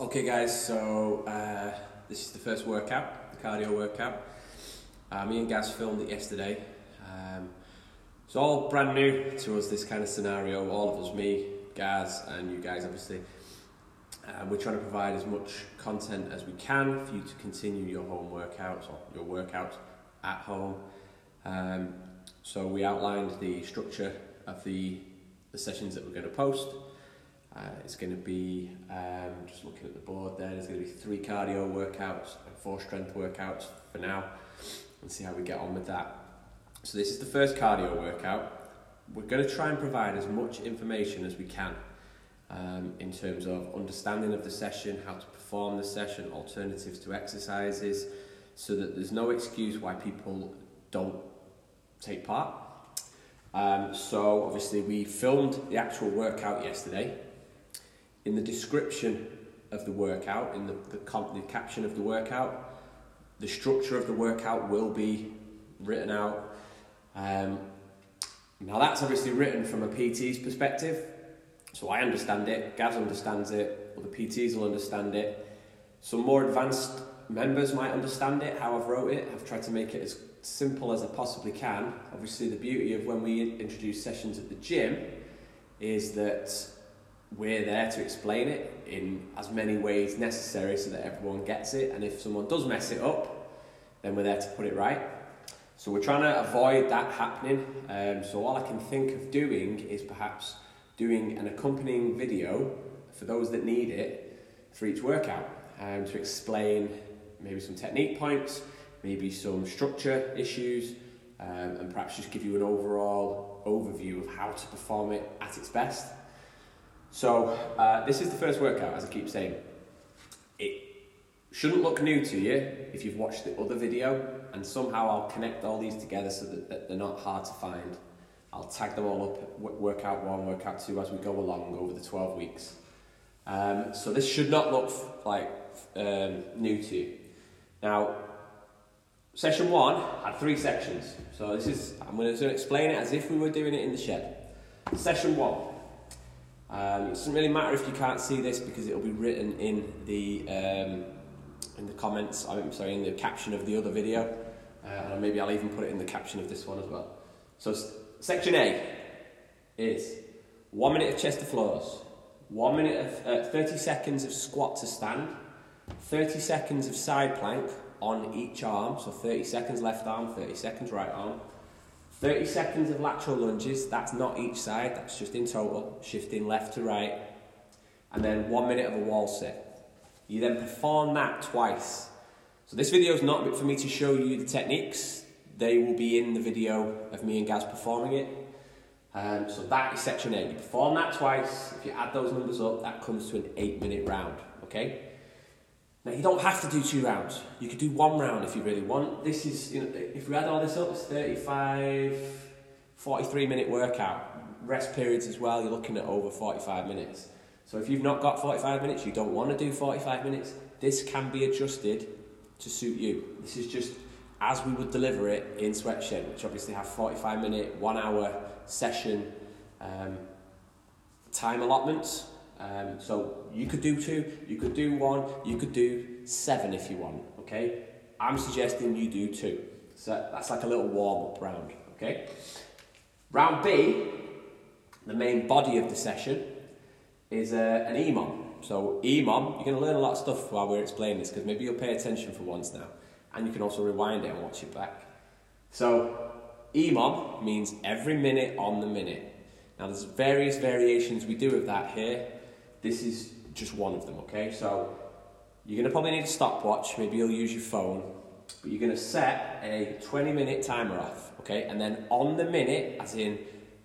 Okay, guys, so uh, this is the first workout, the cardio workout. Uh, me and Gaz filmed it yesterday. Um, it's all brand new to us, this kind of scenario. All of us, me, Gaz, and you guys, obviously. Uh, we're trying to provide as much content as we can for you to continue your home workouts or your workouts at home. Um, so we outlined the structure of the, the sessions that we're going to post. Uh, it's going to be, um, just looking at the board there, there's going to be three cardio workouts and four strength workouts for now and see how we get on with that. So this is the first cardio workout. We're going to try and provide as much information as we can um, in terms of understanding of the session, how to perform the session, alternatives to exercises, so that there's no excuse why people don't take part. Um, so obviously we filmed the actual workout yesterday in the description of the workout, in the, the, the caption of the workout, the structure of the workout will be written out. Um, now that's obviously written from a PT's perspective, so I understand it, Gaz understands it, other PTs will understand it. Some more advanced members might understand it, how I've wrote it. I've tried to make it as simple as I possibly can. Obviously the beauty of when we introduce sessions at the gym is that we're there to explain it in as many ways necessary so that everyone gets it. And if someone does mess it up, then we're there to put it right. So we're trying to avoid that happening. Um, so all I can think of doing is perhaps doing an accompanying video for those that need it for each workout um, to explain maybe some technique points, maybe some structure issues, um, and perhaps just give you an overall overview of how to perform it at its best. So uh, this is the first workout, as I keep saying. It shouldn't look new to you if you've watched the other video, and somehow I'll connect all these together so that, they're not hard to find. I'll tag them all up, workout one, workout two, as we go along over the 12 weeks. Um, so this should not look like um, new to you. Now, session one had three sections. So this is, I'm going to explain it as if we were doing it in the shed. Session one um, it doesn't really matter if you can't see this because it'll be written in the um, in the comments. I'm sorry, in the caption of the other video, uh, and maybe I'll even put it in the caption of this one as well. So section A is one minute of chest to floors, one minute of uh, 30 seconds of squat to stand, 30 seconds of side plank on each arm, so 30 seconds left arm, 30 seconds right arm. 30 seconds of lateral lunges, that's not each side, that's just in total, shifting left to right. And then one minute of a wall sit. You then perform that twice. So this video is not for me to show you the techniques. They will be in the video of me and Gaz performing it. Um, so that is section A. You perform that twice. If you add those numbers up, that comes to an eight minute round. Okay? Now you don't have to do two rounds. You could do one round if you really want. This is, you know, if we add all this up, it's 35, 43 minute workout. Rest periods as well, you're looking at over 45 minutes. So if you've not got 45 minutes, you don't want to do 45 minutes, this can be adjusted to suit you. This is just as we would deliver it in Sweatshed, which obviously have 45 minute, one hour session um, time allotments. Um, so you could do two, you could do one, you could do seven if you want, okay? I'm suggesting you do two. So that's like a little warm-up round, okay? Round B, the main body of the session, is uh, an EMOM. So EMOM, you're going to learn a lot of stuff while we're explaining this because maybe you'll pay attention for once now. And you can also rewind it and watch it back. So EMOM means every minute on the minute. Now there's various variations we do of that here. This is just one of them, okay? So you're to probably need a stopwatch. Maybe you'll use your phone. But you're to set a 20 minute timer off, okay? And then on the minute, as in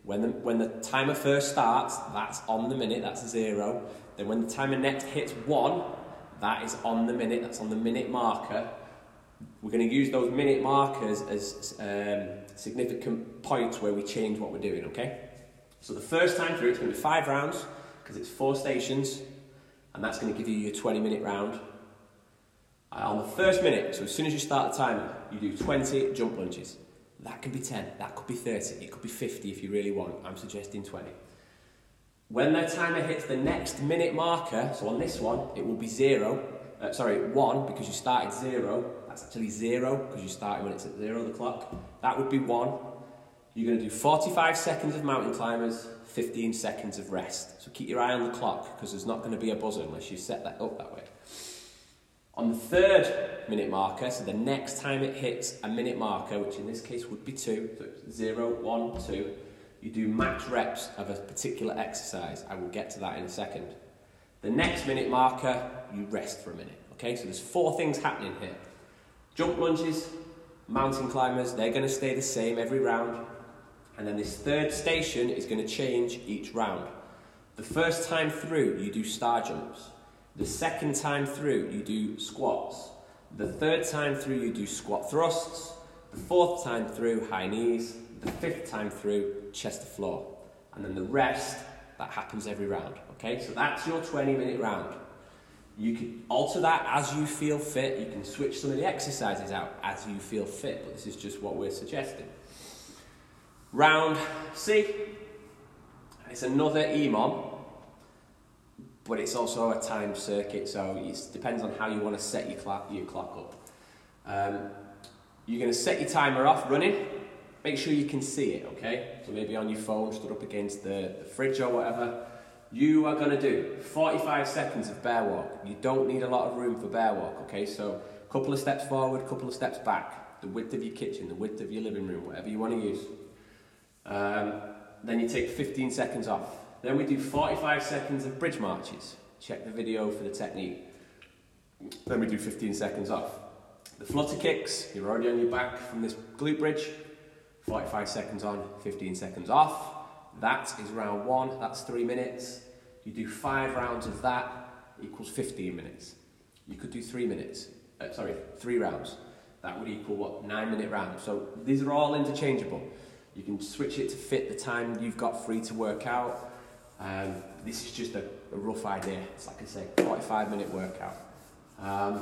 when the, when the timer first starts, that's on the minute, that's zero. Then when the timer next hits one, that is on the minute, that's on the minute marker. We're going to use those minute markers as um, significant points where we change what we're doing, okay? So the first time through, it's going to be five rounds because it's four stations and that's going to give you your 20 minute round. Uh, on the first minute, so as soon as you start the timer, you do 20 jump lunges. That could be 10, that could be 30, it could be 50 if you really want. I'm suggesting 20. When the timer hits the next minute marker, so on this one, it will be zero. Uh, sorry, one because you started zero. That's actually zero because you started when it's at zero, the clock. That would be one. You're going to do 45 seconds of mountain climbers, 15 seconds of rest. So keep your eye on the clock because there's not going to be a buzzer unless you set that up that way. On the third minute marker, so the next time it hits a minute marker, which in this case would be two, so zero, one, two, you do max reps of a particular exercise. I will get to that in a second. The next minute marker, you rest for a minute. Okay, so there's four things happening here. Jump lunges, mountain climbers, they're going to stay the same every round. And then this third station is going to change each round. The first time through, you do star jumps. The second time through, you do squats. The third time through, you do squat thrusts. The fourth time through, high knees. The fifth time through, chest to floor. And then the rest, that happens every round. Okay, so that's your 20 minute round. You can alter that as you feel fit. You can switch some of the exercises out as you feel fit, but this is just what we're suggesting. Round C, it's another EMOM, but it's also a time circuit, so it depends on how you want to set your clock, your clock up. Um, you're going to set your timer off running. Make sure you can see it, okay? So maybe on your phone, stood up against the, the fridge or whatever. You are going to do 45 seconds of bear walk. You don't need a lot of room for bear walk, okay? So a couple of steps forward, a couple of steps back. The width of your kitchen, the width of your living room, whatever you want to use. Um, then you take 15 seconds off. Then we do 45 seconds of bridge marches. Check the video for the technique. Then we do 15 seconds off. The flutter kicks, you're already on your back from this glute bridge. 45 seconds on, 15 seconds off. That is round one, that's three minutes. You do five rounds of that, equals 15 minutes. You could do three minutes, uh, sorry, three rounds. That would equal what, nine minute rounds. So these are all interchangeable. You can switch it to fit the time you've got free to work out. Um, this is just a, a, rough idea. It's like I say, 45 minute workout. Um,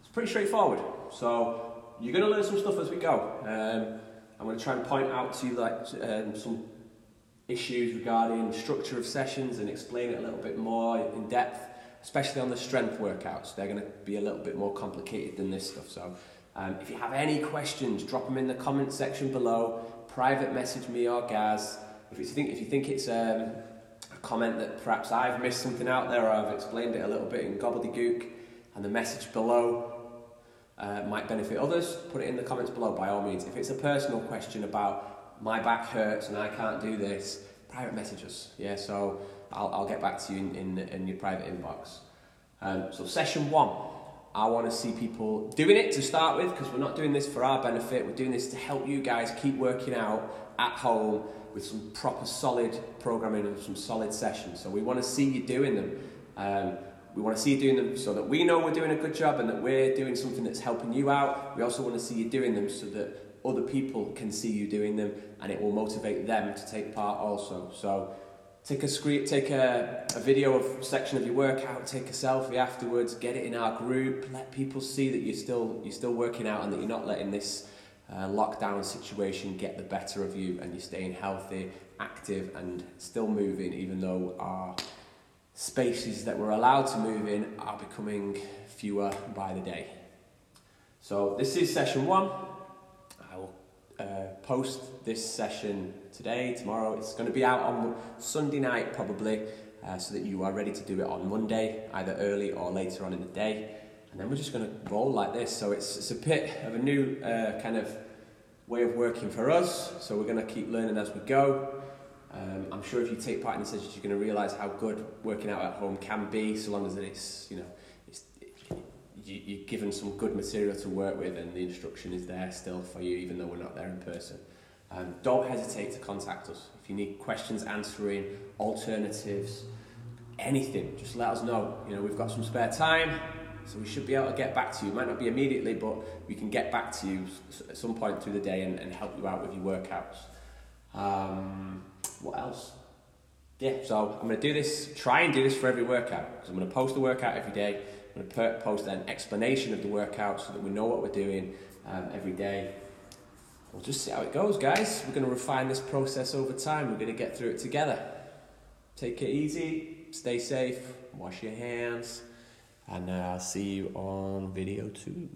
it's pretty straightforward. So you're going to learn some stuff as we go. Um, I'm going to try and point out to you like um, some issues regarding structure of sessions and explain it a little bit more in depth, especially on the strength workouts. They're going to be a little bit more complicated than this stuff. So um, if you have any questions, drop them in the comment section below private message me or Gaz. If you think, if you think it's um, a comment that perhaps I've missed something out there or I've explained it a little bit in gobbledygook and the message below uh, might benefit others, put it in the comments below by all means. If it's a personal question about my back hurts and I can't do this, private message us. Yeah, so I'll, I'll get back to you in, in, in your private inbox. Um, so session one, I want to see people doing it to start with because we're not doing this for our benefit. We're doing this to help you guys keep working out at home with some proper solid programming and some solid sessions. So we want to see you doing them. Um, we want to see you doing them so that we know we're doing a good job and that we're doing something that's helping you out. We also want to see you doing them so that other people can see you doing them and it will motivate them to take part also. So Take a screen, take a, a video of section of your workout, take a selfie afterwards, get it in our group, let people see that you're still you're still working out and that you're not letting this uh, lockdown situation get the better of you and you're staying healthy, active and still moving even though our spaces that we're allowed to move in are becoming fewer by the day. So this is session one. Uh, post this session today, tomorrow. It's going to be out on Sunday night probably, uh, so that you are ready to do it on Monday, either early or later on in the day. And then we're just going to roll like this. So it's, it's a bit of a new uh, kind of way of working for us. So we're going to keep learning as we go. Um, I'm sure if you take part in the sessions, you're going to realise how good working out at home can be, so long as it's you know you, are given some good material to work with and the instruction is there still for you even though we're not there in person. Um, don't hesitate to contact us. If you need questions answering, alternatives, anything, just let us know. You know, we've got some spare time, so we should be able to get back to you. It might not be immediately, but we can get back to you at some point through the day and, and help you out with your workouts. Um, what else? Yeah, so I'm going to do this, try and do this for every workout, because I'm going to post the workout every day. I'm going to post an explanation of the workout so that we know what we're doing um, every day. We'll just see how it goes, guys. We're going to refine this process over time. We're going to get through it together. take it easy, stay safe, wash your hands, and uh, I'll see you on video two.